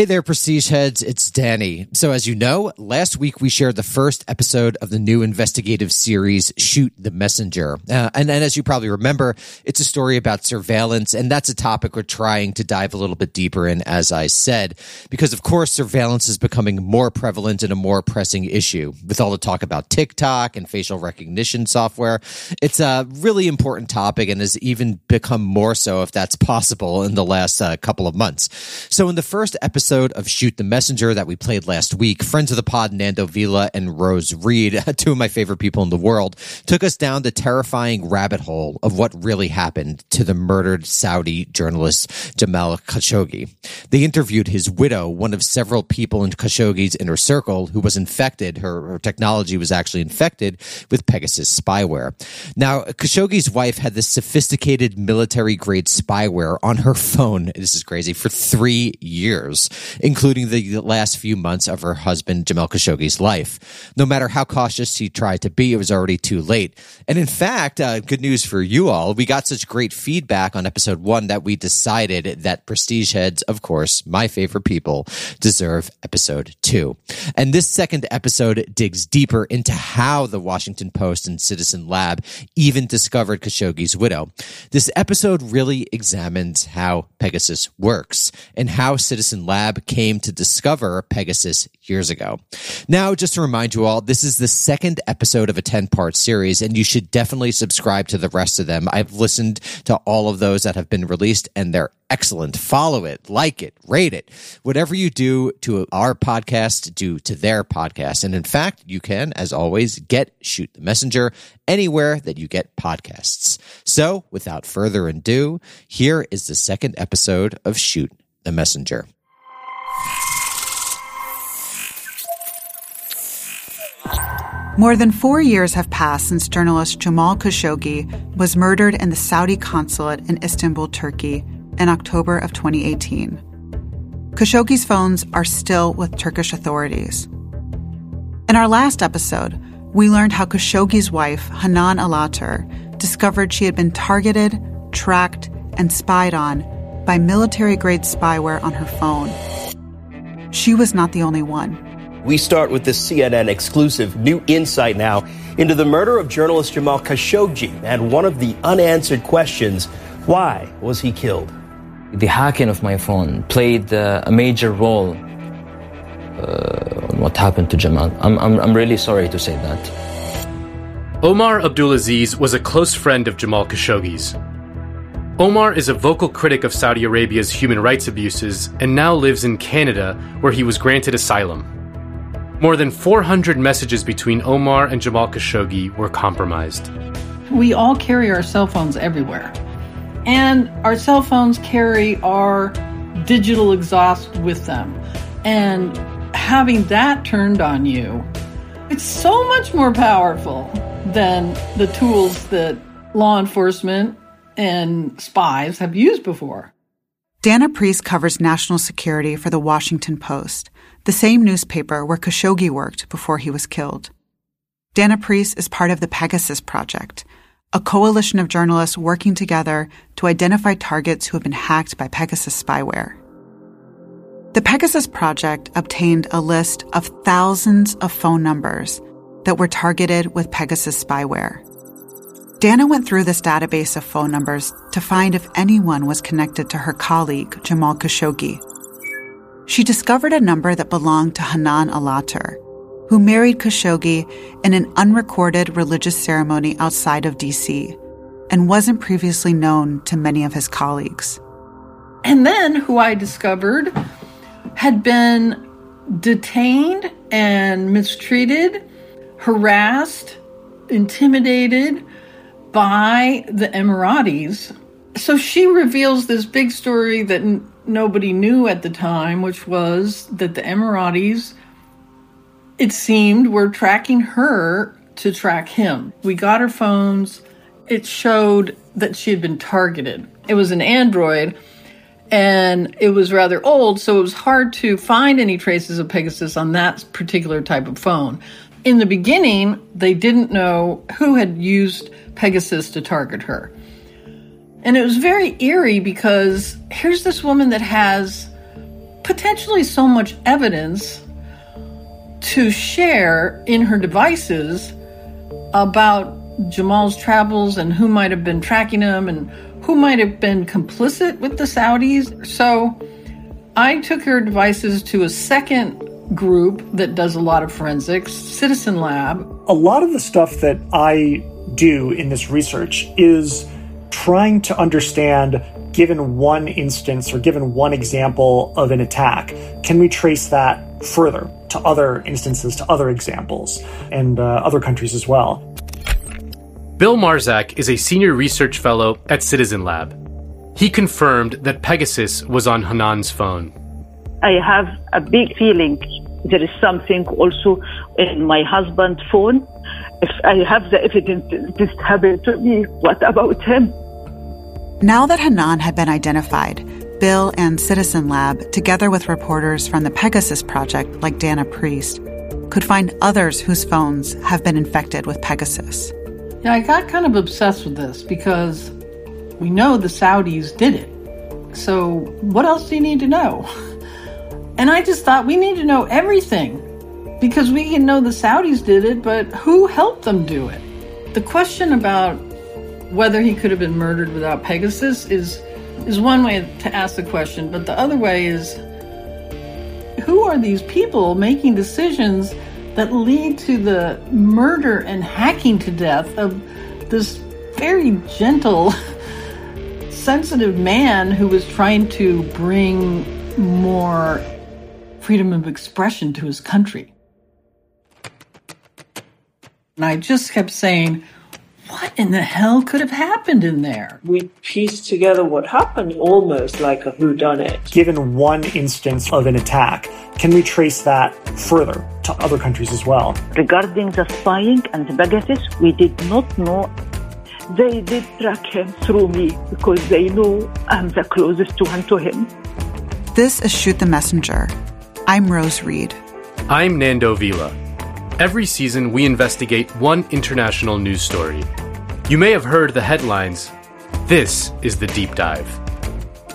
Hey there, Prestige Heads. It's Danny. So, as you know, last week we shared the first episode of the new investigative series, Shoot the Messenger. Uh, and, and as you probably remember, it's a story about surveillance, and that's a topic we're trying to dive a little bit deeper in, as I said, because of course, surveillance is becoming more prevalent and a more pressing issue. With all the talk about TikTok and facial recognition software, it's a really important topic and has even become more so, if that's possible, in the last uh, couple of months. So, in the first episode, episode of Shoot the Messenger that we played last week, friends of the pod, Nando Vila and Rose Reid, two of my favorite people in the world, took us down the terrifying rabbit hole of what really happened to the murdered Saudi journalist Jamal Khashoggi. They interviewed his widow, one of several people in Khashoggi's inner circle who was infected. Her, her technology was actually infected with Pegasus spyware. Now, Khashoggi's wife had this sophisticated military grade spyware on her phone. This is crazy for three years including the last few months of her husband Jamal Khashoggi's life. No matter how cautious he tried to be, it was already too late. And in fact, uh, good news for you all, we got such great feedback on episode one that we decided that Prestige Heads, of course, my favorite people, deserve episode two. And this second episode digs deeper into how the Washington Post and Citizen Lab even discovered Khashoggi's widow. This episode really examines how Pegasus works and how Citizen Lab lab came to discover Pegasus years ago. Now, just to remind you all, this is the second episode of a 10 part series, and you should definitely subscribe to the rest of them. I've listened to all of those that have been released, and they're excellent. Follow it, like it, rate it. Whatever you do to our podcast, do to their podcast. And in fact, you can, as always, get Shoot the Messenger anywhere that you get podcasts. So without further ado, here is the second episode of Shoot the Messenger. More than four years have passed since journalist Jamal Khashoggi was murdered in the Saudi consulate in Istanbul, Turkey, in October of 2018. Khashoggi's phones are still with Turkish authorities. In our last episode, we learned how Khashoggi's wife, Hanan Alater, discovered she had been targeted, tracked, and spied on by military grade spyware on her phone. She was not the only one. We start with the CNN exclusive new insight now into the murder of journalist Jamal Khashoggi and one of the unanswered questions why was he killed? The hacking of my phone played uh, a major role uh, on what happened to Jamal. I'm, I'm, I'm really sorry to say that. Omar Abdulaziz was a close friend of Jamal Khashoggi's. Omar is a vocal critic of Saudi Arabia's human rights abuses and now lives in Canada, where he was granted asylum. More than 400 messages between Omar and Jamal Khashoggi were compromised. We all carry our cell phones everywhere. And our cell phones carry our digital exhaust with them. And having that turned on you, it's so much more powerful than the tools that law enforcement and spies have used before. Dana Priest covers national security for the Washington Post, the same newspaper where Khashoggi worked before he was killed. Dana Priest is part of the Pegasus Project, a coalition of journalists working together to identify targets who have been hacked by Pegasus spyware. The Pegasus Project obtained a list of thousands of phone numbers that were targeted with Pegasus spyware. Dana went through this database of phone numbers to find if anyone was connected to her colleague, Jamal Khashoggi. She discovered a number that belonged to Hanan Alater, who married Khashoggi in an unrecorded religious ceremony outside of DC and wasn't previously known to many of his colleagues. And then, who I discovered had been detained and mistreated, harassed, intimidated by the Emiratis. So she reveals this big story that n- nobody knew at the time, which was that the Emiratis, it seemed, were tracking her to track him. We got her phones. It showed that she had been targeted. It was an Android and it was rather old, so it was hard to find any traces of Pegasus on that particular type of phone. In the beginning, they didn't know who had used Pegasus to target her. And it was very eerie because here's this woman that has potentially so much evidence to share in her devices about Jamal's travels and who might have been tracking him and who might have been complicit with the Saudis. So I took her devices to a second group that does a lot of forensics, Citizen Lab. A lot of the stuff that I do in this research is trying to understand given one instance or given one example of an attack, can we trace that further to other instances, to other examples, and uh, other countries as well? Bill Marczak is a senior research fellow at Citizen Lab. He confirmed that Pegasus was on Hanan's phone. I have a big feeling there is something also in my husband's phone. If I have the evidence this happened to me, what about him? Now that Hanan had been identified, Bill and Citizen Lab, together with reporters from the Pegasus Project like Dana Priest, could find others whose phones have been infected with Pegasus. Yeah, I got kind of obsessed with this because we know the Saudis did it. So, what else do you need to know? And I just thought we need to know everything because we can know the Saudis did it, but who helped them do it? The question about whether he could have been murdered without Pegasus is is one way to ask the question, but the other way is who are these people making decisions that lead to the murder and hacking to death of this very gentle, sensitive man who was trying to bring more freedom of expression to his country. And I just kept saying, what in the hell could have happened in there? We pieced together what happened almost like a whodunit. Given one instance of an attack, can we trace that further to other countries as well? Regarding the spying and the Pegasus, we did not know. They did track him through me because they know I'm the closest one to him. This is Shoot the Messenger. I'm Rose Reid. I'm Nando Vila. Every season, we investigate one international news story. You may have heard the headlines. This is the deep dive.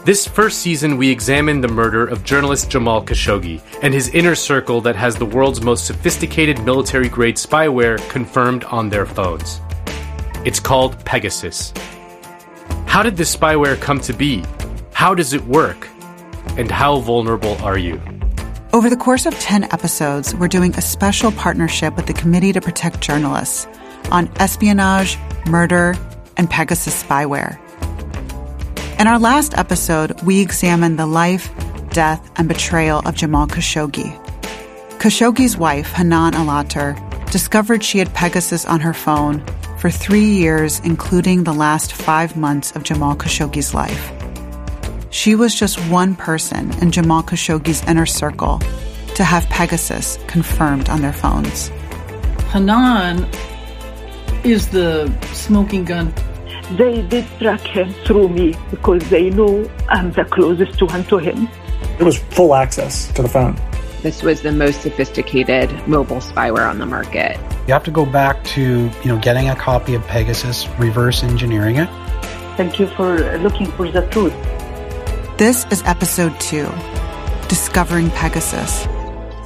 This first season, we examine the murder of journalist Jamal Khashoggi and his inner circle that has the world's most sophisticated military grade spyware confirmed on their phones. It's called Pegasus. How did this spyware come to be? How does it work? And how vulnerable are you? Over the course of 10 episodes, we're doing a special partnership with the Committee to Protect Journalists on espionage, murder, and Pegasus spyware. In our last episode, we examined the life, death, and betrayal of Jamal Khashoggi. Khashoggi's wife, Hanan Alater, discovered she had Pegasus on her phone for three years, including the last five months of Jamal Khashoggi's life. She was just one person in Jamal Khashoggi's inner circle to have Pegasus confirmed on their phones. Hanan is the smoking gun. They did track him through me because they know I'm the closest one to him. It was full access to the phone. This was the most sophisticated mobile spyware on the market. You have to go back to, you know, getting a copy of Pegasus, reverse engineering it. Thank you for looking for the truth. This is episode two Discovering Pegasus,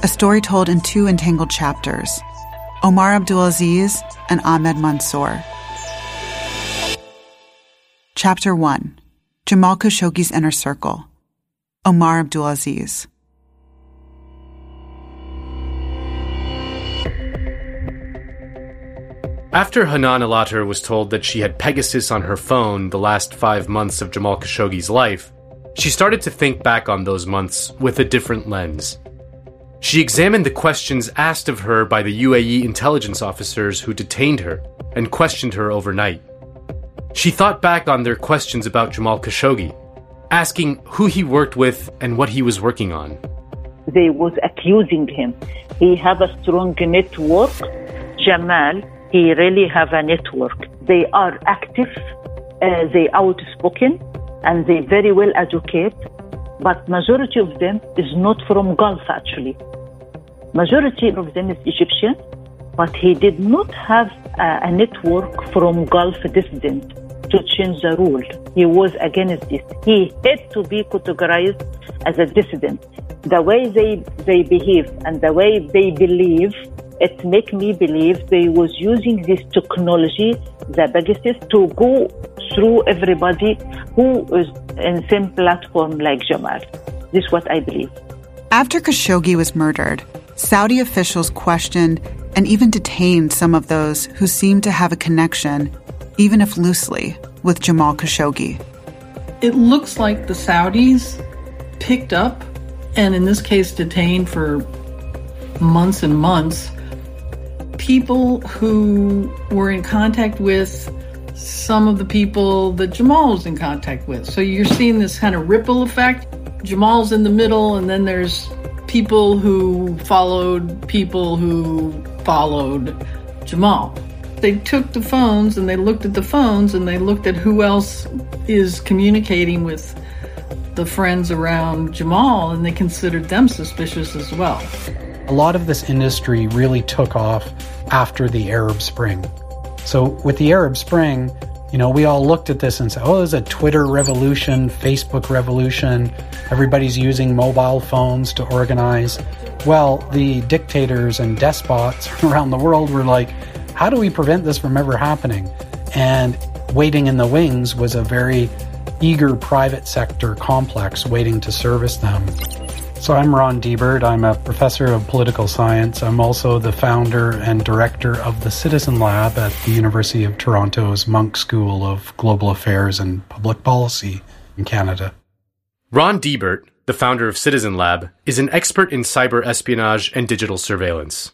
a story told in two entangled chapters Omar Abdulaziz and Ahmed Mansour. Chapter 1 Jamal Khashoggi's Inner Circle Omar Abdulaziz. After Hanan Alater was told that she had Pegasus on her phone the last five months of Jamal Khashoggi's life, she started to think back on those months with a different lens. She examined the questions asked of her by the UAE intelligence officers who detained her and questioned her overnight. She thought back on their questions about Jamal Khashoggi, asking who he worked with and what he was working on. They was accusing him. He have a strong network. Jamal, he really have a network. They are active, uh, they outspoken, and they very well educated. But majority of them is not from Gulf actually. Majority of them is Egyptian, but he did not have a, a network from Gulf dissident. to change the rule. He was against this. He had to be categorized as a dissident. The way they, they behave and the way they believe, it make me believe they was using this technology, the Pegasus, to go through everybody who is in same platform like Jamal. This is what I believe. After Khashoggi was murdered, Saudi officials questioned and even detained some of those who seemed to have a connection, even if loosely, with Jamal Khashoggi. It looks like the Saudis picked up and, in this case, detained for months and months people who were in contact with some of the people that Jamal was in contact with. So you're seeing this kind of ripple effect. Jamal's in the middle, and then there's people who followed people who followed Jamal. They took the phones and they looked at the phones and they looked at who else is communicating with the friends around Jamal and they considered them suspicious as well. A lot of this industry really took off after the Arab Spring. So, with the Arab Spring, you know, we all looked at this and said, oh, there's a Twitter revolution, Facebook revolution. Everybody's using mobile phones to organize. Well, the dictators and despots around the world were like, how do we prevent this from ever happening? And waiting in the wings was a very eager private sector complex waiting to service them. So I'm Ron Deibert. I'm a professor of political science. I'm also the founder and director of the Citizen Lab at the University of Toronto's Munk School of Global Affairs and Public Policy in Canada. Ron Deibert, the founder of Citizen Lab, is an expert in cyber espionage and digital surveillance.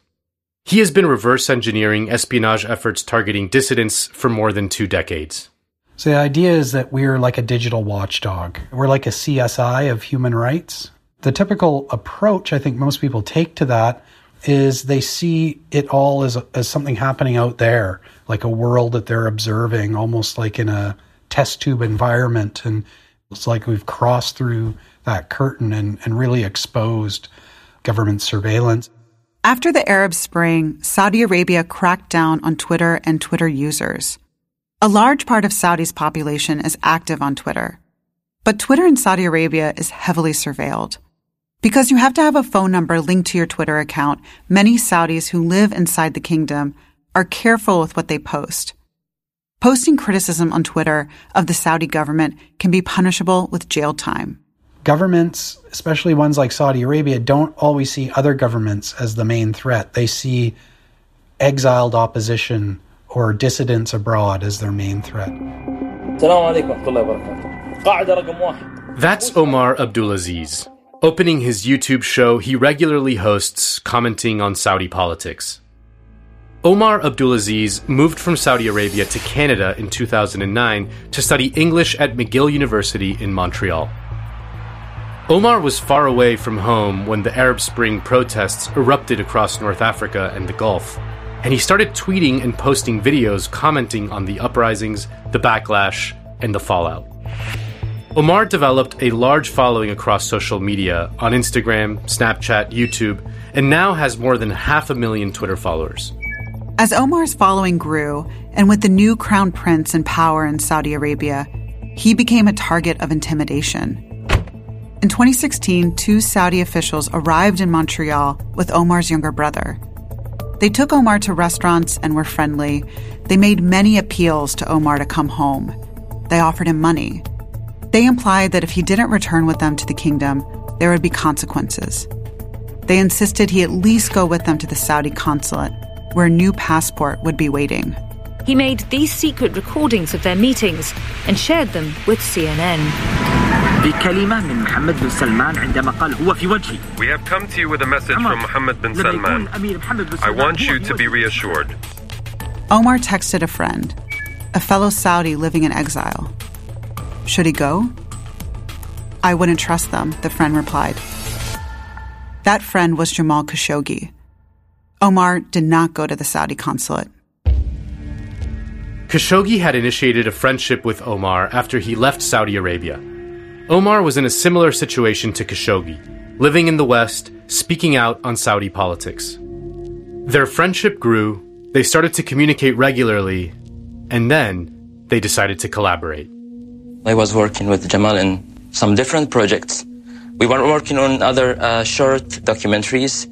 He has been reverse engineering espionage efforts targeting dissidents for more than two decades. So the idea is that we're like a digital watchdog. We're like a CSI of human rights the typical approach I think most people take to that is they see it all as, as something happening out there, like a world that they're observing, almost like in a test tube environment. And it's like we've crossed through that curtain and, and really exposed government surveillance. After the Arab Spring, Saudi Arabia cracked down on Twitter and Twitter users. A large part of Saudi's population is active on Twitter. But Twitter in Saudi Arabia is heavily surveilled. Because you have to have a phone number linked to your Twitter account, many Saudis who live inside the kingdom are careful with what they post. Posting criticism on Twitter of the Saudi government can be punishable with jail time. Governments, especially ones like Saudi Arabia, don't always see other governments as the main threat. They see exiled opposition or dissidents abroad as their main threat. That's Omar Abdulaziz, Opening his YouTube show, he regularly hosts commenting on Saudi politics. Omar Abdulaziz moved from Saudi Arabia to Canada in 2009 to study English at McGill University in Montreal. Omar was far away from home when the Arab Spring protests erupted across North Africa and the Gulf, and he started tweeting and posting videos commenting on the uprisings, the backlash, and the fallout. Omar developed a large following across social media on Instagram, Snapchat, YouTube, and now has more than half a million Twitter followers. As Omar's following grew, and with the new crown prince in power in Saudi Arabia, he became a target of intimidation. In 2016, two Saudi officials arrived in Montreal with Omar's younger brother. They took Omar to restaurants and were friendly. They made many appeals to Omar to come home. They offered him money. They implied that if he didn't return with them to the kingdom, there would be consequences. They insisted he at least go with them to the Saudi consulate, where a new passport would be waiting. He made these secret recordings of their meetings and shared them with CNN. We have come to you with a message from Mohammed bin Salman. I want you to be reassured. Omar texted a friend, a fellow Saudi living in exile. Should he go? I wouldn't trust them, the friend replied. That friend was Jamal Khashoggi. Omar did not go to the Saudi consulate. Khashoggi had initiated a friendship with Omar after he left Saudi Arabia. Omar was in a similar situation to Khashoggi, living in the West, speaking out on Saudi politics. Their friendship grew, they started to communicate regularly, and then they decided to collaborate. I was working with Jamal in some different projects. We were working on other uh, short documentaries,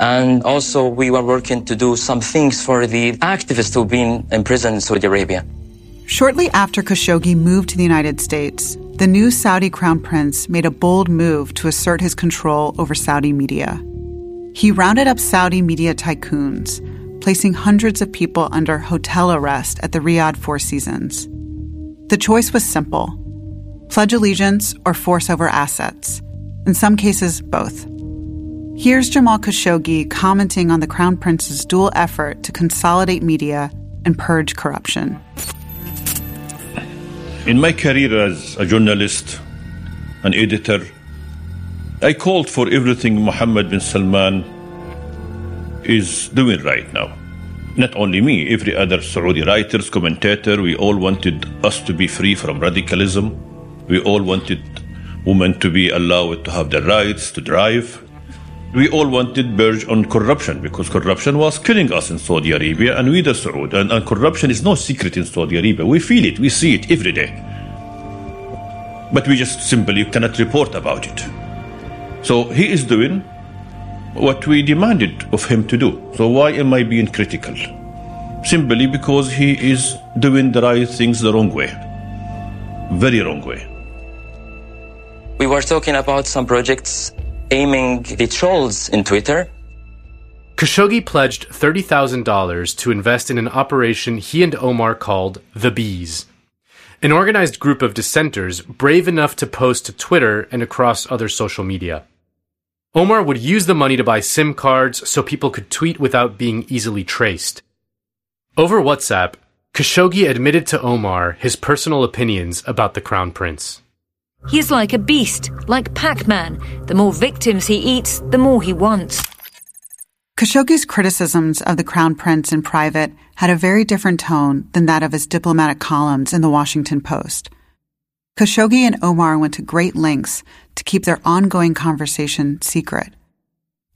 and also we were working to do some things for the activists who've been imprisoned in Saudi Arabia. Shortly after Khashoggi moved to the United States, the new Saudi crown prince made a bold move to assert his control over Saudi media. He rounded up Saudi media tycoons, placing hundreds of people under hotel arrest at the Riyadh Four Seasons. The choice was simple pledge allegiance or force over assets, in some cases, both. Here's Jamal Khashoggi commenting on the Crown Prince's dual effort to consolidate media and purge corruption. In my career as a journalist, an editor, I called for everything Mohammed bin Salman is doing right now. Not only me, every other Saudi writers, commentator, we all wanted us to be free from radicalism. We all wanted women to be allowed to have their rights to drive. We all wanted purge on corruption because corruption was killing us in Saudi Arabia and we the Saudi. And, and corruption is no secret in Saudi Arabia. We feel it, we see it every day. But we just simply cannot report about it. So he is doing what we demanded of him to do. So why am I being critical? Simply because he is doing the right things the wrong way. Very wrong way. We were talking about some projects aiming the trolls in Twitter. Khashoggi pledged $30,000 to invest in an operation he and Omar called The Bees, an organized group of dissenters brave enough to post to Twitter and across other social media. Omar would use the money to buy SIM cards so people could tweet without being easily traced. Over WhatsApp, Khashoggi admitted to Omar his personal opinions about the Crown Prince. He's like a beast, like Pac Man. The more victims he eats, the more he wants. Khashoggi's criticisms of the Crown Prince in private had a very different tone than that of his diplomatic columns in the Washington Post. Khashoggi and Omar went to great lengths to keep their ongoing conversation secret.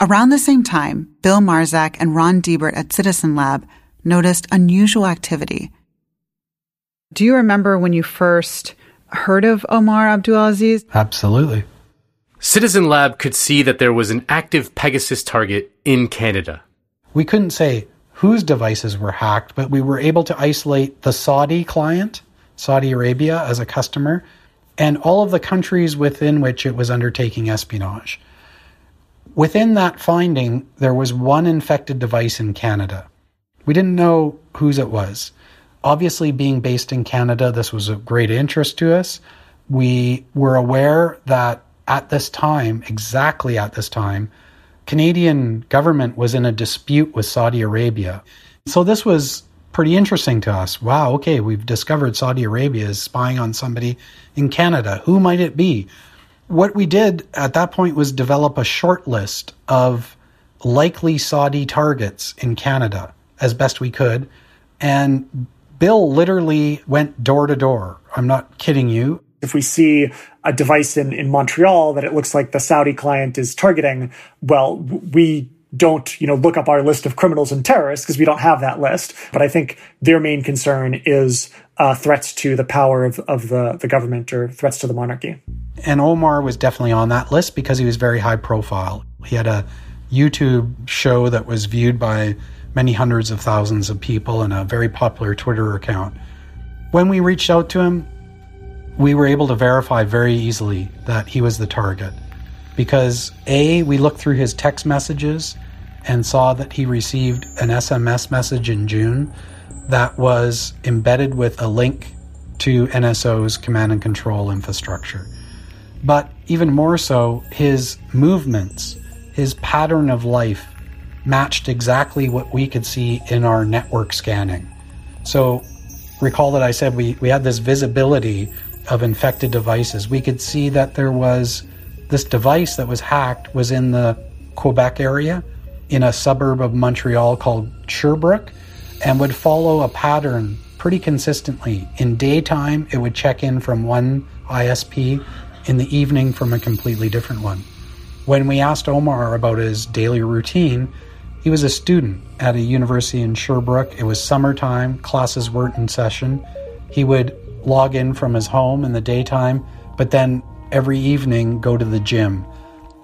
Around the same time, Bill Marczak and Ron Deibert at Citizen Lab noticed unusual activity. Do you remember when you first heard of Omar Abdulaziz? Absolutely. Citizen Lab could see that there was an active Pegasus target in Canada. We couldn't say whose devices were hacked, but we were able to isolate the Saudi client, Saudi Arabia, as a customer, and all of the countries within which it was undertaking espionage. Within that finding, there was one infected device in Canada. We didn't know whose it was. Obviously, being based in Canada, this was of great interest to us. We were aware that at this time, exactly at this time, Canadian government was in a dispute with Saudi Arabia. So this was pretty interesting to us. Wow, okay, we've discovered Saudi Arabia is spying on somebody in Canada. Who might it be? What we did at that point was develop a short list of likely Saudi targets in Canada as best we could. And Bill literally went door to door. I'm not kidding you. If we see a device in, in Montreal that it looks like the Saudi client is targeting, well, we don't, you know, look up our list of criminals and terrorists because we don't have that list. But I think their main concern is uh, threats to the power of, of the, the government or threats to the monarchy. And Omar was definitely on that list because he was very high profile. He had a YouTube show that was viewed by many hundreds of thousands of people and a very popular Twitter account. When we reached out to him, we were able to verify very easily that he was the target because A, we looked through his text messages and saw that he received an SMS message in June that was embedded with a link to NSO's command and control infrastructure. But even more so, his movements, his pattern of life matched exactly what we could see in our network scanning. So recall that I said we, we had this visibility of infected devices. We could see that there was this device that was hacked was in the Quebec area in a suburb of Montreal called Sherbrooke and would follow a pattern pretty consistently. In daytime, it would check in from one ISP, in the evening, from a completely different one. When we asked Omar about his daily routine, he was a student at a university in Sherbrooke. It was summertime, classes weren't in session. He would log in from his home in the daytime, but then every evening go to the gym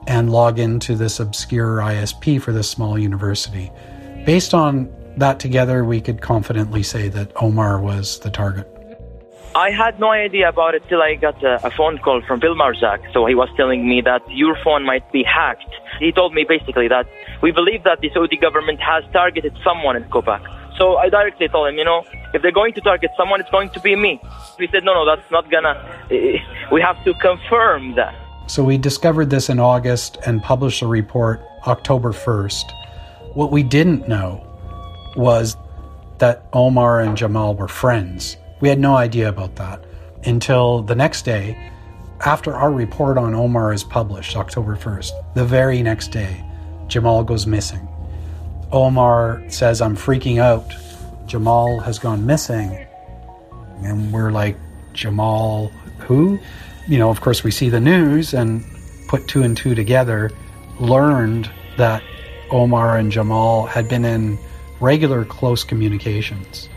and log into this obscure ISP for this small university. Based on that together, we could confidently say that Omar was the target. I had no idea about it till I got a, a, phone call from Bill Marczak. So he was telling me that your phone might be hacked. He told me basically that we believe that the Saudi government has targeted someone in Quebec. So I directly told him, you know, if they're going to target someone, it's going to be me. We said, no, no, that's not gonna, eh, we have to confirm that. So we discovered this in August and published a report October 1st. What we didn't know was that Omar and Jamal were friends. We had no idea about that until the next day, after our report on Omar is published, October 1st. The very next day, Jamal goes missing. Omar says, I'm freaking out. Jamal has gone missing. And we're like, Jamal, who? You know, of course, we see the news and put two and two together, learned that Omar and Jamal had been in regular close communications.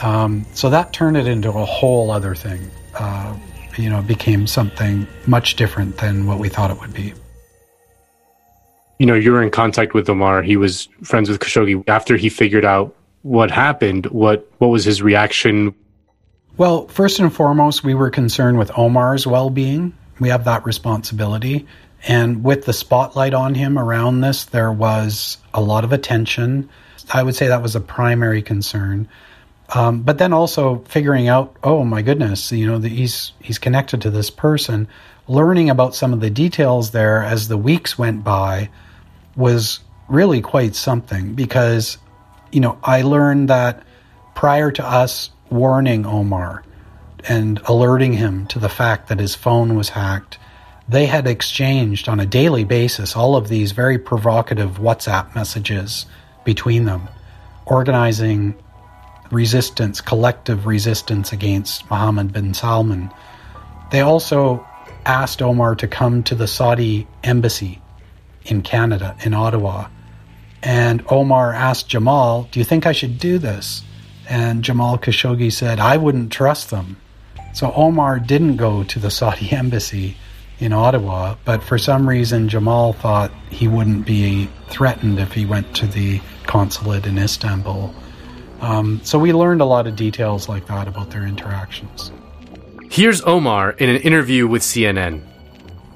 Um, so that turned it into a whole other thing. Uh, you know, became something much different than what we thought it would be. You know, you were in contact with Omar. He was friends with Khashoggi. After he figured out what happened, what what was his reaction? Well, first and foremost, we were concerned with Omar's well-being. We have that responsibility. And with the spotlight on him around this, there was a lot of attention. I would say that was a primary concern. Um, but then also figuring out, oh my goodness, you know, the, he's he's connected to this person. Learning about some of the details there as the weeks went by was really quite something because, you know, I learned that prior to us warning Omar and alerting him to the fact that his phone was hacked, they had exchanged on a daily basis all of these very provocative WhatsApp messages between them, organizing resistance, collective resistance against Mohammed bin Salman. They also asked Omar to come to the Saudi embassy in Canada, in Ottawa. And Omar asked Jamal, Do you think I should do this? And Jamal Khashoggi said, I wouldn't trust them. So Omar didn't go to the Saudi embassy in Ottawa, but for some reason Jamal thought he wouldn't be threatened if he went to the consulate in Istanbul. Um, so we learned a lot of details like that about their interactions. Here's Omar in an interview with CNN.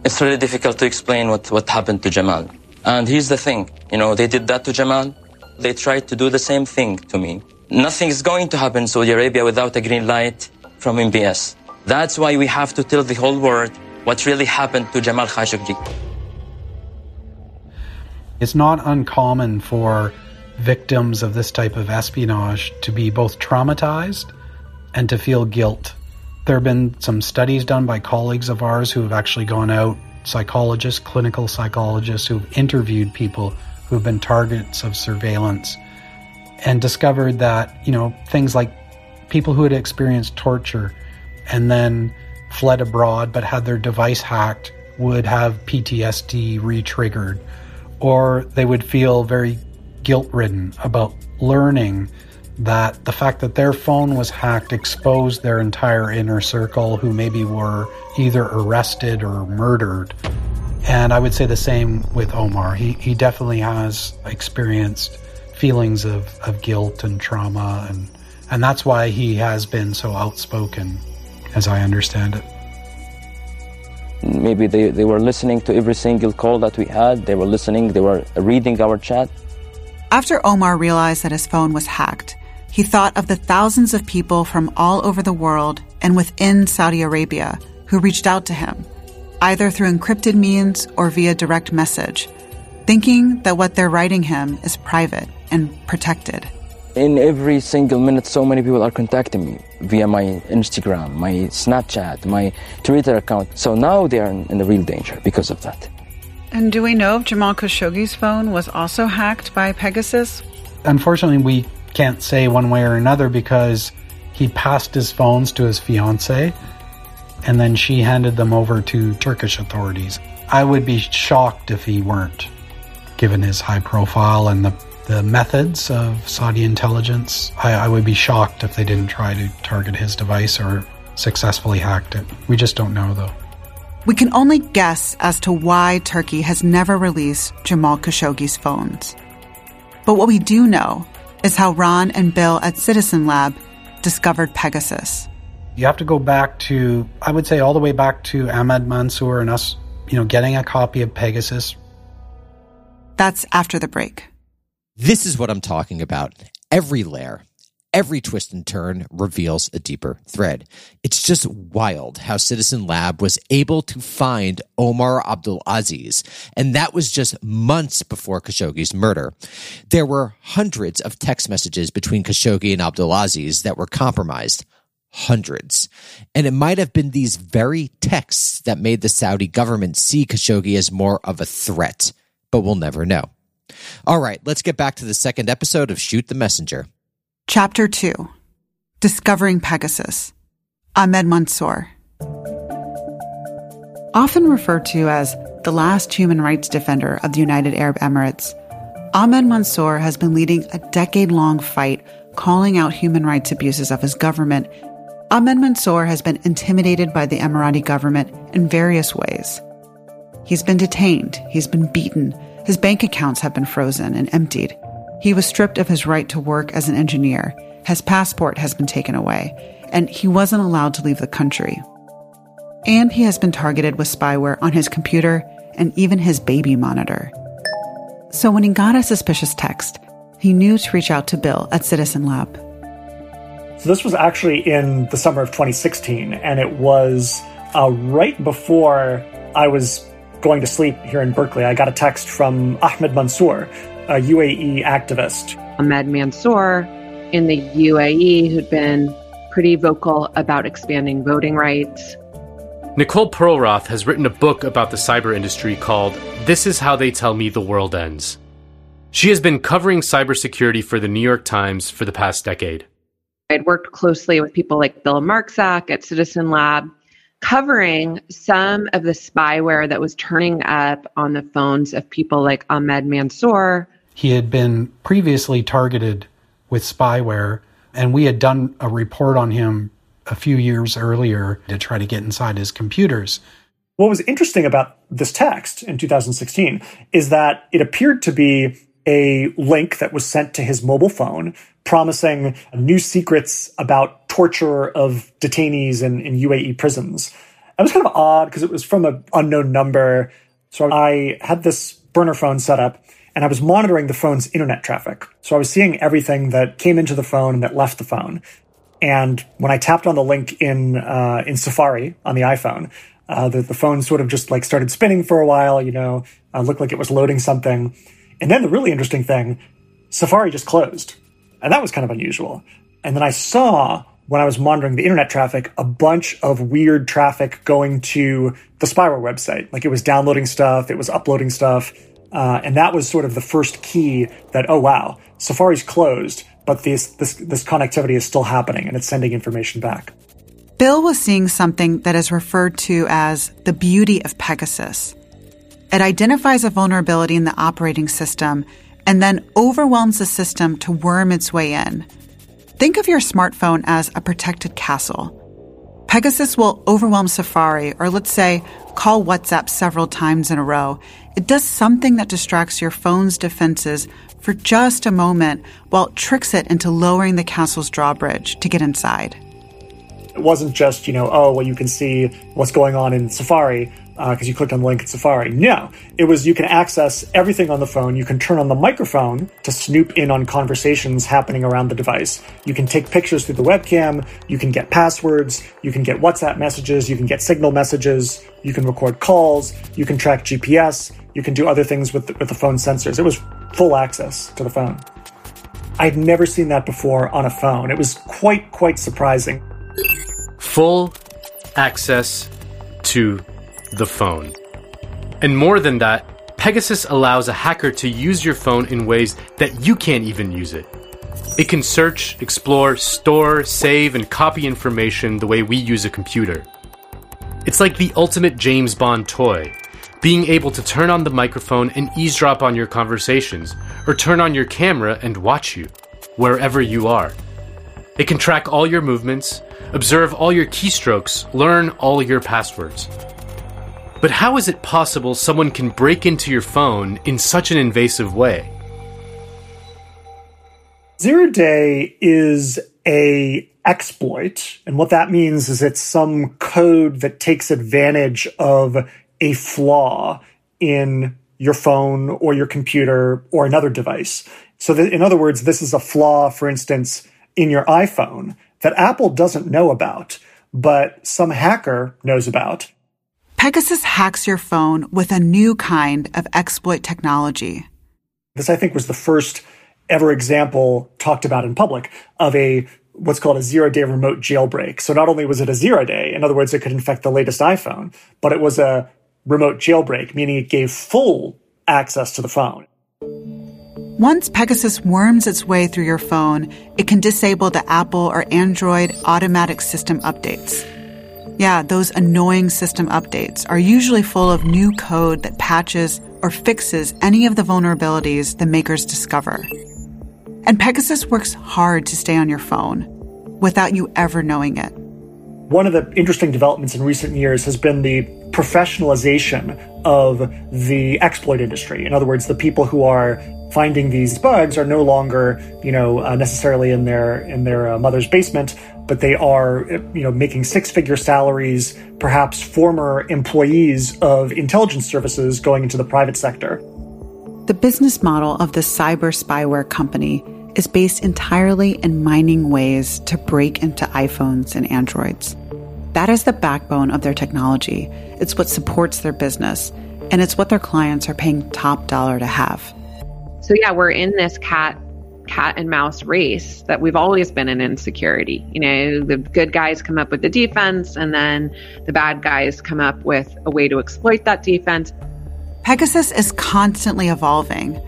It's really difficult to explain what, what happened to Jamal. And here's the thing you know, they did that to Jamal, they tried to do the same thing to me. Nothing is going to happen in Saudi Arabia without a green light from MBS. That's why we have to tell the whole world what really happened to Jamal Khashoggi. It's not uncommon for victims of this type of espionage to be both traumatized and to feel guilt. There have been some studies done by colleagues of ours who have actually gone out, psychologists, clinical psychologists, who've interviewed people who've been targets of surveillance and discovered that, you know, things like people who had experienced torture and then fled abroad but had their device hacked would have PTSD re triggered, or they would feel very guilt ridden about learning that the fact that their phone was hacked exposed their entire inner circle who maybe were either arrested or murdered. And I would say the same with Omar. He, he definitely has experienced feelings of, of guilt and trauma, and, and that's why he has been so outspoken, as I understand it. Maybe they, they were listening to every single call that we had, they were listening, they were reading our chat. After Omar realized that his phone was hacked, he thought of the thousands of people from all over the world and within Saudi Arabia who reached out to him, either through encrypted means or via direct message, thinking that what they're writing him is private and protected. In every single minute, so many people are contacting me via my Instagram, my Snapchat, my Twitter account. So now they are in, in real danger because of that. And do we know if Jamal Khashoggi's phone was also hacked by Pegasus? Unfortunately, we can't say one way or another because he passed his phones to his fiancee and then she handed them over to Turkish authorities. I would be shocked if he weren't, given his high profile and the the methods of Saudi intelligence. I, I would be shocked if they didn't try to target his device or successfully hacked it. We just don't know, though. We can only guess as to why Turkey has never released Jamal Khashoggi's phones. But what we do know is how Ron and Bill at Citizen Lab discovered Pegasus. You have to go back to, I would say, all the way back to Ahmed Mansour and us, you know, getting a copy of Pegasus. That's after the break. This is what I'm talking about. Every layer, every twist and turn reveals a deeper thread. It's just wild how Citizen Lab was able to find Omar Abdulaziz, and that was just months before Khashoggi's murder. There were hundreds of text messages between Khashoggi and Abdulaziz that were compromised. Hundreds. And it might have been these very texts that made the Saudi government see Khashoggi as more of a threat, but we'll never know. All right, let's get back to the second episode of Shoot the Messenger. Chapter 2 Discovering Pegasus Ahmed Mansour. Often referred to as the last human rights defender of the United Arab Emirates, Ahmed Mansour has been leading a decade long fight calling out human rights abuses of his government. Ahmed Mansour has been intimidated by the Emirati government in various ways. He's been detained, he's been beaten, his bank accounts have been frozen and emptied. He was stripped of his right to work as an engineer. His passport has been taken away, and he wasn't allowed to leave the country. And he has been targeted with spyware on his computer and even his baby monitor. So when he got a suspicious text, he knew to reach out to Bill at Citizen Lab. So this was actually in the summer of 2016, and it was uh, right before I was going to sleep here in Berkeley. I got a text from Ahmed Mansour, a UAE activist. Ahmed Mansour in the UAE, who'd been pretty vocal about expanding voting rights. Nicole Perlroth has written a book about the cyber industry called This Is How They Tell Me the World Ends. She has been covering cybersecurity for the New York Times for the past decade. I'd worked closely with people like Bill Marczak at Citizen Lab, covering some of the spyware that was turning up on the phones of people like Ahmed Mansour, he had been previously targeted with spyware, and we had done a report on him a few years earlier to try to get inside his computers. What was interesting about this text in 2016 is that it appeared to be a link that was sent to his mobile phone promising new secrets about torture of detainees in, in UAE prisons. It was kind of odd because it was from an unknown number. So I had this burner phone set up and I was monitoring the phone's internet traffic. So I was seeing everything that came into the phone and that left the phone. And when I tapped on the link in uh, in Safari on the iPhone, uh, the, the phone sort of just like started spinning for a while. You know, uh, looked like it was loading something. And then the really interesting thing, Safari just closed, and that was kind of unusual. And then I saw when I was monitoring the internet traffic, a bunch of weird traffic going to the spyware website. Like it was downloading stuff, it was uploading stuff. Uh, and that was sort of the first key that, oh, wow, Safari's closed, but this, this, this connectivity is still happening and it's sending information back. Bill was seeing something that is referred to as the beauty of Pegasus. It identifies a vulnerability in the operating system and then overwhelms the system to worm its way in. Think of your smartphone as a protected castle. Pegasus will overwhelm Safari, or let's say, call WhatsApp several times in a row. It does something that distracts your phone's defenses for just a moment while it tricks it into lowering the castle's drawbridge to get inside. It wasn't just, you know, oh, well, you can see what's going on in Safari because uh, you clicked on the link in Safari. No, it was you can access everything on the phone. You can turn on the microphone to snoop in on conversations happening around the device. You can take pictures through the webcam. You can get passwords. You can get WhatsApp messages. You can get signal messages. You can record calls. You can track GPS. You can do other things with the, with the phone sensors. It was full access to the phone. I'd never seen that before on a phone. It was quite, quite surprising. Full access to the phone. And more than that, Pegasus allows a hacker to use your phone in ways that you can't even use it. It can search, explore, store, save, and copy information the way we use a computer. It's like the ultimate James Bond toy, being able to turn on the microphone and eavesdrop on your conversations, or turn on your camera and watch you, wherever you are. It can track all your movements, observe all your keystrokes, learn all your passwords. But how is it possible someone can break into your phone in such an invasive way? Zero day is a exploit, and what that means is it's some code that takes advantage of a flaw in your phone or your computer or another device. So that, in other words, this is a flaw, for instance, in your iPhone that Apple doesn't know about, but some hacker knows about. Pegasus hacks your phone with a new kind of exploit technology. This, I think, was the first ever example talked about in public of a what's called a zero day remote jailbreak. So not only was it a zero day, in other words, it could infect the latest iPhone, but it was a remote jailbreak, meaning it gave full access to the phone. Once Pegasus worms its way through your phone, it can disable the Apple or Android automatic system updates. Yeah, those annoying system updates are usually full of new code that patches or fixes any of the vulnerabilities the makers discover. And Pegasus works hard to stay on your phone without you ever knowing it. One of the interesting developments in recent years has been the professionalization of the exploit industry. In other words, the people who are finding these bugs are no longer, you know, uh, necessarily in their in their uh, mother's basement, but they are, you know, making six-figure salaries, perhaps former employees of intelligence services going into the private sector. The business model of the cyber spyware company is based entirely in mining ways to break into iPhones and Androids. That is the backbone of their technology. It's what supports their business, and it's what their clients are paying top dollar to have. So yeah, we're in this cat cat and mouse race that we've always been in insecurity. You know, the good guys come up with the defense and then the bad guys come up with a way to exploit that defense. Pegasus is constantly evolving.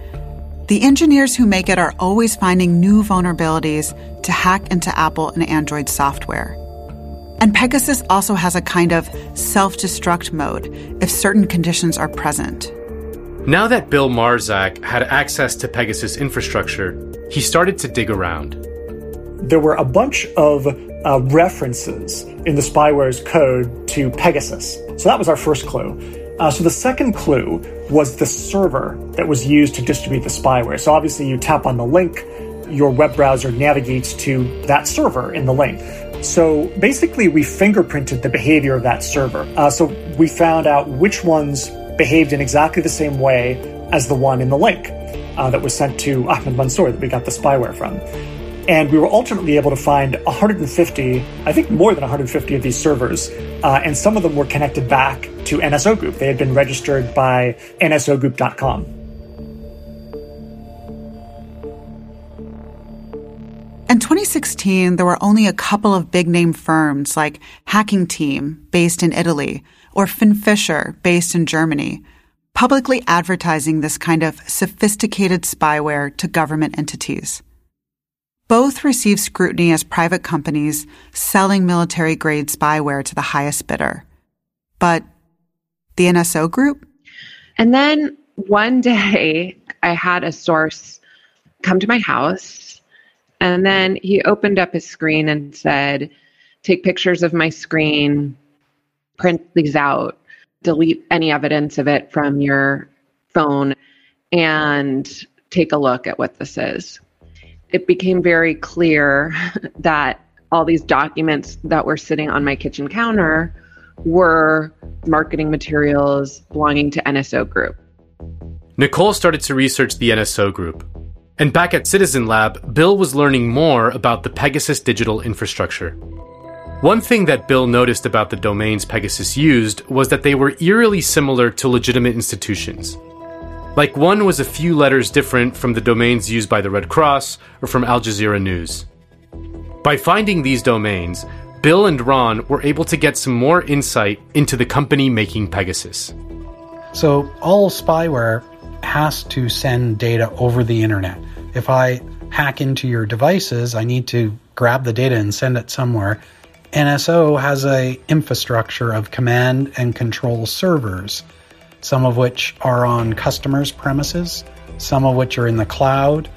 The engineers who make it are always finding new vulnerabilities to hack into Apple and Android software. And Pegasus also has a kind of self destruct mode if certain conditions are present. Now that Bill Marczak had access to Pegasus infrastructure, he started to dig around. There were a bunch of uh, references in the spyware's code to Pegasus. So that was our first clue. Uh, so the second clue was the server that was used to distribute the spyware. So obviously, you tap on the link, your web browser navigates to that server in the link. So basically, we fingerprinted the behavior of that server. Uh, so we found out which ones behaved in exactly the same way as the one in the link uh, that was sent to Ahmed Mansour that we got the spyware from. And we were ultimately able to find 150, I think more than 150 of these servers, uh, and some of them were connected back to NSO Group. They had been registered by nsogroup.com. In 2016, there were only a couple of big name firms like Hacking Team, based in Italy, or FinFisher, based in Germany, publicly advertising this kind of sophisticated spyware to government entities. Both receive scrutiny as private companies selling military grade spyware to the highest bidder. But the NSO group? And then one day I had a source come to my house and then he opened up his screen and said, Take pictures of my screen, print these out, delete any evidence of it from your phone, and take a look at what this is. It became very clear that all these documents that were sitting on my kitchen counter were marketing materials belonging to NSO Group. Nicole started to research the NSO Group. And back at Citizen Lab, Bill was learning more about the Pegasus digital infrastructure. One thing that Bill noticed about the domains Pegasus used was that they were eerily similar to legitimate institutions. Like one was a few letters different from the domains used by the Red Cross or from Al Jazeera News. By finding these domains, Bill and Ron were able to get some more insight into the company making Pegasus. So, all spyware has to send data over the internet. If I hack into your devices, I need to grab the data and send it somewhere. NSO has a infrastructure of command and control servers. some of which are on customers' premises, some of which are in the cloud,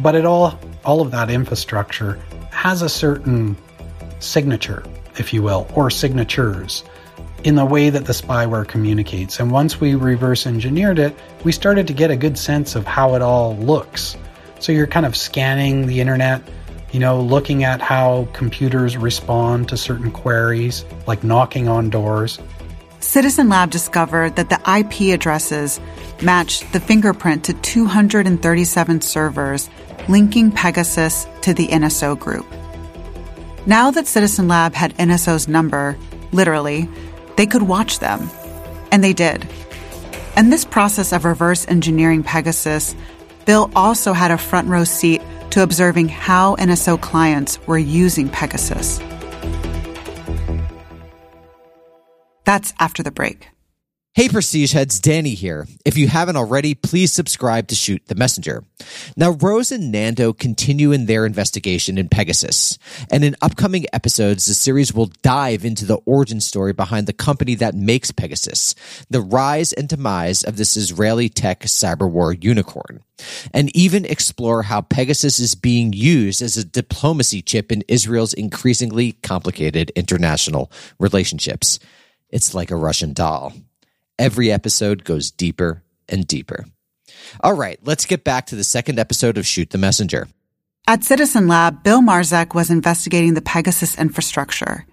but it all all of that infrastructure has a certain signature, if you will, or signatures in the way that the spyware communicates. And once we reverse engineered it, we started to get a good sense of how it all looks. So you're kind of scanning the internet, you know, looking at how computers respond to certain queries, like knocking on doors. Citizen Lab discovered that the IP addresses matched the fingerprint to 237 servers linking Pegasus to the NSO group. Now that Citizen Lab had NSO's number, literally, they could watch them. And they did. And this process of reverse engineering Pegasus, Bill also had a front row seat to observing how NSO clients were using Pegasus. That's after the break. Hey, Prestige heads, Danny here. If you haven't already, please subscribe to Shoot the Messenger. Now, Rose and Nando continue in their investigation in Pegasus. And in upcoming episodes, the series will dive into the origin story behind the company that makes Pegasus, the rise and demise of this Israeli tech cyber war unicorn, and even explore how Pegasus is being used as a diplomacy chip in Israel's increasingly complicated international relationships. It's like a Russian doll. Every episode goes deeper and deeper. All right, let's get back to the second episode of Shoot the Messenger. At Citizen Lab, Bill Marczak was investigating the Pegasus infrastructure.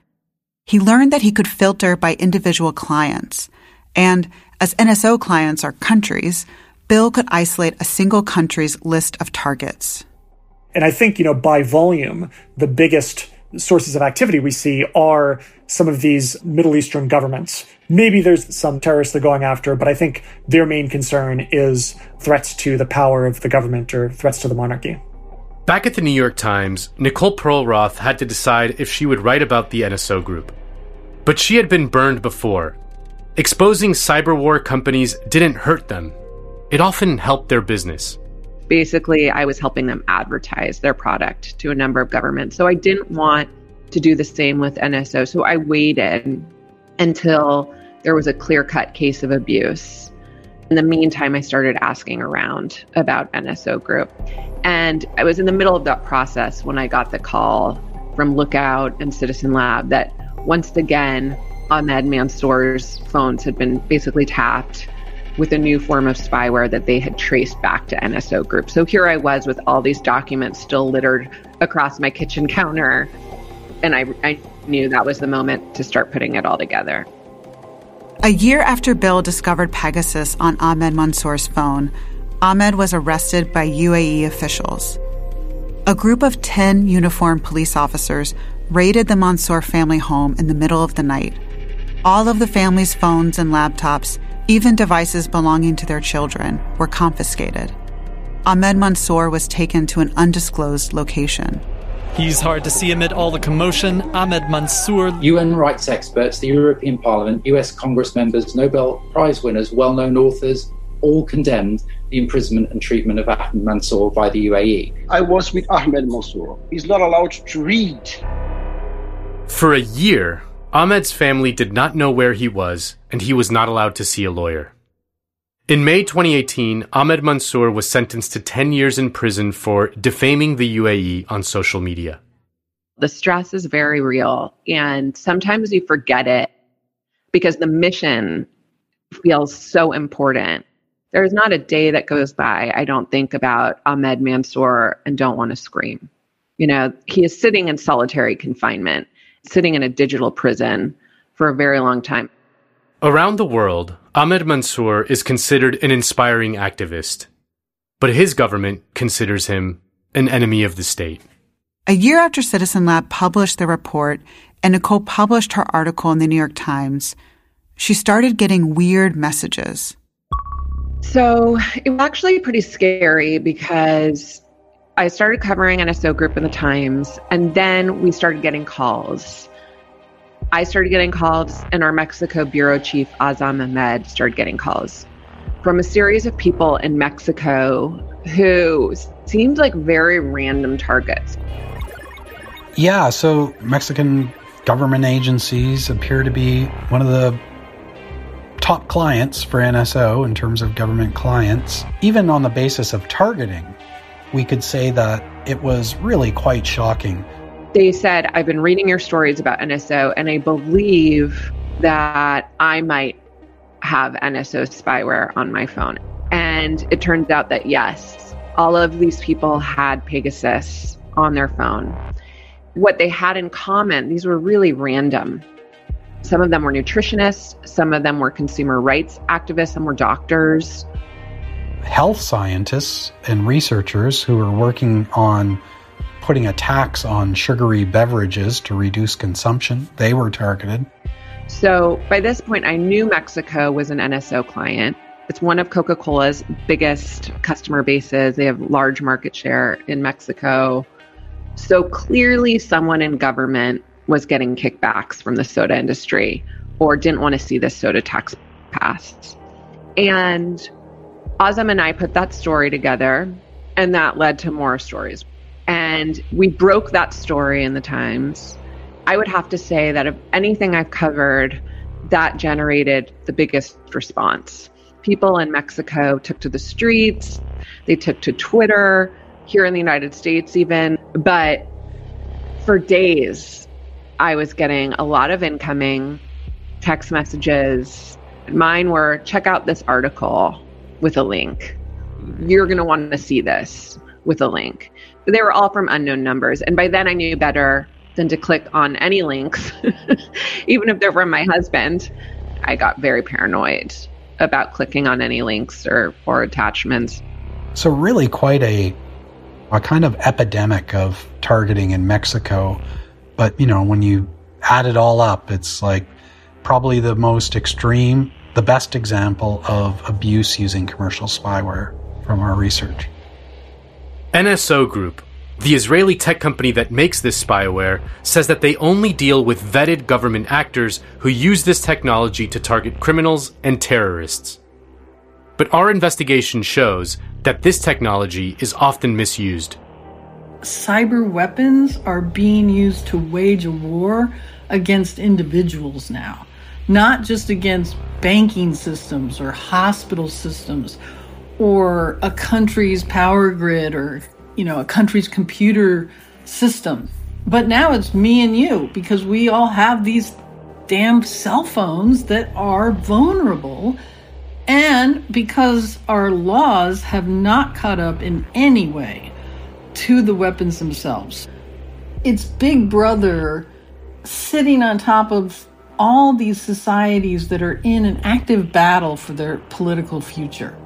He learned that he could filter by individual clients. And as NSO clients are countries, Bill could isolate a single country's list of targets. And I think, you know, by volume, the biggest sources of activity we see are some of these Middle Eastern governments. Maybe there's some terrorists they're going after, but I think their main concern is threats to the power of the government or threats to the monarchy. Back at the New York Times, Nicole Perlroth had to decide if she would write about the NSO group. But she had been burned before. Exposing cyber war companies didn't hurt them, it often helped their business basically I was helping them advertise their product to a number of governments. So I didn't want to do the same with NSO. So I waited until there was a clear cut case of abuse. In the meantime, I started asking around about NSO Group. And I was in the middle of that process when I got the call from Lookout and Citizen Lab that once again, Ahmed Mansour's phones had been basically tapped with a new form of spyware that they had traced back to NSO Group. So here I was with all these documents still littered across my kitchen counter. And I, I knew that was the moment to start putting it all together. A year after Bill discovered Pegasus on Ahmed Mansour's phone, Ahmed was arrested by UAE officials. A group of 10 uniformed police officers raided the Mansour family home in the middle of the night. All of the family's phones and laptops even devices belonging to their children were confiscated. Ahmed Mansour was taken to an undisclosed location. He's hard to see amid all the commotion. Ahmed Mansour. UN rights experts, the European Parliament, US Congress members, Nobel Prize winners, well known authors, all condemned the imprisonment and treatment of Ahmed Mansour by the UAE. I was with Ahmed Mansour. He's not allowed to read. For a year, Ahmed's family did not know where he was, and he was not allowed to see a lawyer. In May 2018, Ahmed Mansour was sentenced to 10 years in prison for defaming the UAE on social media. The stress is very real, and sometimes you forget it because the mission feels so important. There's not a day that goes by I don't think about Ahmed Mansour and don't want to scream. You know, he is sitting in solitary confinement sitting in a digital prison for a very long time. Around the world, Ahmed Mansour is considered an inspiring activist, but his government considers him an enemy of the state. A year after Citizen Lab published the report and Nicole published her article in the New York Times, she started getting weird messages. So it was actually pretty scary because I started covering NSO Group in the Times, and then we started getting calls. I started getting calls, and our Mexico bureau chief, Azam Ahmed, started getting calls from a series of people in Mexico who seemed like very random targets. Yeah, so Mexican government agencies appear to be one of the top clients for NSO in terms of government clients, even on the basis of targeting, we could say that it was really quite shocking. They said, I've been reading your stories about NSO, and I believe that I might have NSO spyware on my phone. And it turns out that yes, all of these people had Pegasus on their phone. What they had in common, these were really random. Some of them were nutritionists, some of them were consumer rights activists, some were doctors. Health scientists and researchers who were working on putting a tax on sugary beverages to reduce consumption, they were targeted. So by this point, I knew Mexico was an NSO client. It's one of Coca Cola's biggest customer bases. They have large market share in Mexico. So clearly, someone in government was getting kickbacks from the soda industry or didn't want to see the soda tax passed. And Azam and I put that story together, and that led to more stories. And we broke that story in the Times. I would have to say that of anything I've covered, that generated the biggest response. People in Mexico took to the streets, they took to Twitter, here in the United States, even. But for days, I was getting a lot of incoming text messages. Mine were check out this article with a link. You're going to want to see this with a link. But they were all from unknown numbers. And by then I knew better than to click on any links, even if they're from my husband. I got very paranoid about clicking on any links or, or attachments. So, really, quite a, a kind of epidemic of targeting in Mexico. But, you know, when you add it all up, it's like probably the most extreme, the best example of abuse using commercial spyware from our research. NSO Group, the Israeli tech company that makes this spyware, says that they only deal with vetted government actors who use this technology to target criminals and terrorists. But our investigation shows that this technology is often misused. Cyber weapons are being used to wage a war against individuals now, not just against banking systems or hospital systems or a country's power grid or you know a country's computer system but now it's me and you because we all have these damn cell phones that are vulnerable. And because our laws have not caught up in any way to the weapons themselves it's big brother sitting on top of all these societies that are in an active battle for their political future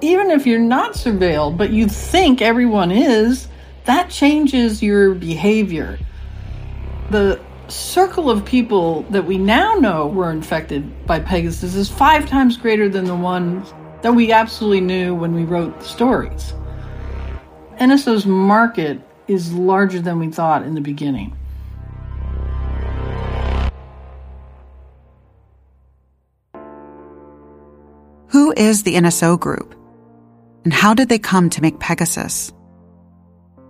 even if you're not surveilled, but you think everyone is, that changes your behavior. The circle of people that we now know were infected by Pegasus is five times greater than the ones that we absolutely knew when we wrote the stories. NSO's market is larger than we thought in the beginning. Is the NSO group? And how did they come to make Pegasus?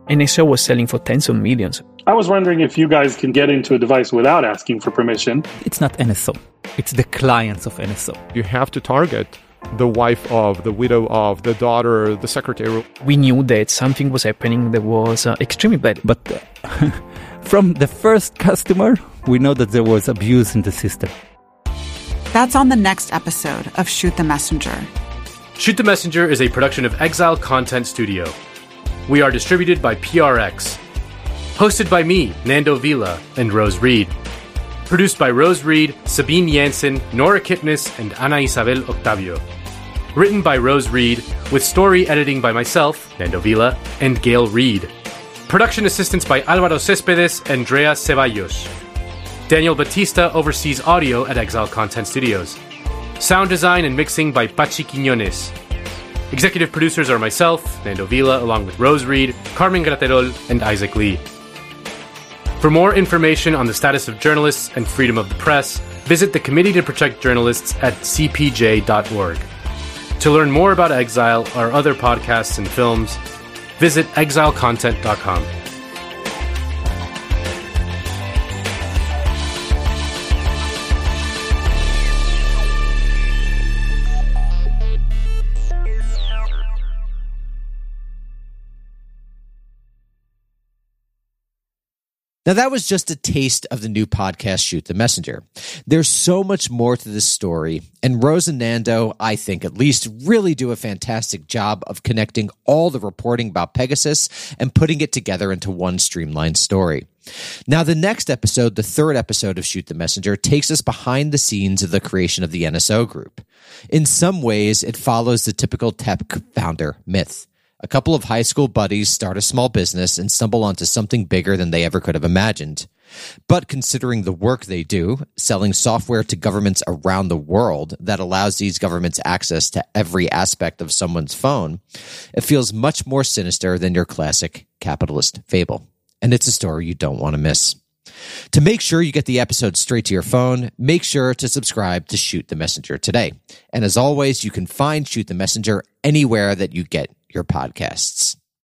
NSO was selling for tens of millions. I was wondering if you guys can get into a device without asking for permission. It's not NSO, it's the clients of NSO. You have to target the wife of, the widow of, the daughter, the secretary. We knew that something was happening that was uh, extremely bad. But uh, from the first customer, we know that there was abuse in the system. That's on the next episode of Shoot the Messenger. Shoot the Messenger is a production of Exile Content Studio. We are distributed by PRX. Hosted by me, Nando Vila, and Rose Reid. Produced by Rose Reid, Sabine Jansen, Nora Kipnis, and Ana Isabel Octavio. Written by Rose Reid, with story editing by myself, Nando Vila, and Gail Reed. Production assistance by Alvaro Cespedes and Andrea Ceballos. Daniel Batista oversees audio at Exile Content Studios. Sound design and mixing by Pachi Quiñones. Executive producers are myself, Nando Vila, along with Rose Reid, Carmen Graterol, and Isaac Lee. For more information on the status of journalists and freedom of the press, visit the Committee to Protect Journalists at cpj.org. To learn more about Exile, our other podcasts and films, visit exilecontent.com. Now, that was just a taste of the new podcast, Shoot the Messenger. There's so much more to this story, and Rose and Nando, I think at least, really do a fantastic job of connecting all the reporting about Pegasus and putting it together into one streamlined story. Now, the next episode, the third episode of Shoot the Messenger, takes us behind the scenes of the creation of the NSO group. In some ways, it follows the typical tech founder myth. A couple of high school buddies start a small business and stumble onto something bigger than they ever could have imagined. But considering the work they do, selling software to governments around the world that allows these governments access to every aspect of someone's phone, it feels much more sinister than your classic capitalist fable. And it's a story you don't want to miss. To make sure you get the episode straight to your phone, make sure to subscribe to Shoot the Messenger today. And as always, you can find Shoot the Messenger anywhere that you get your podcasts.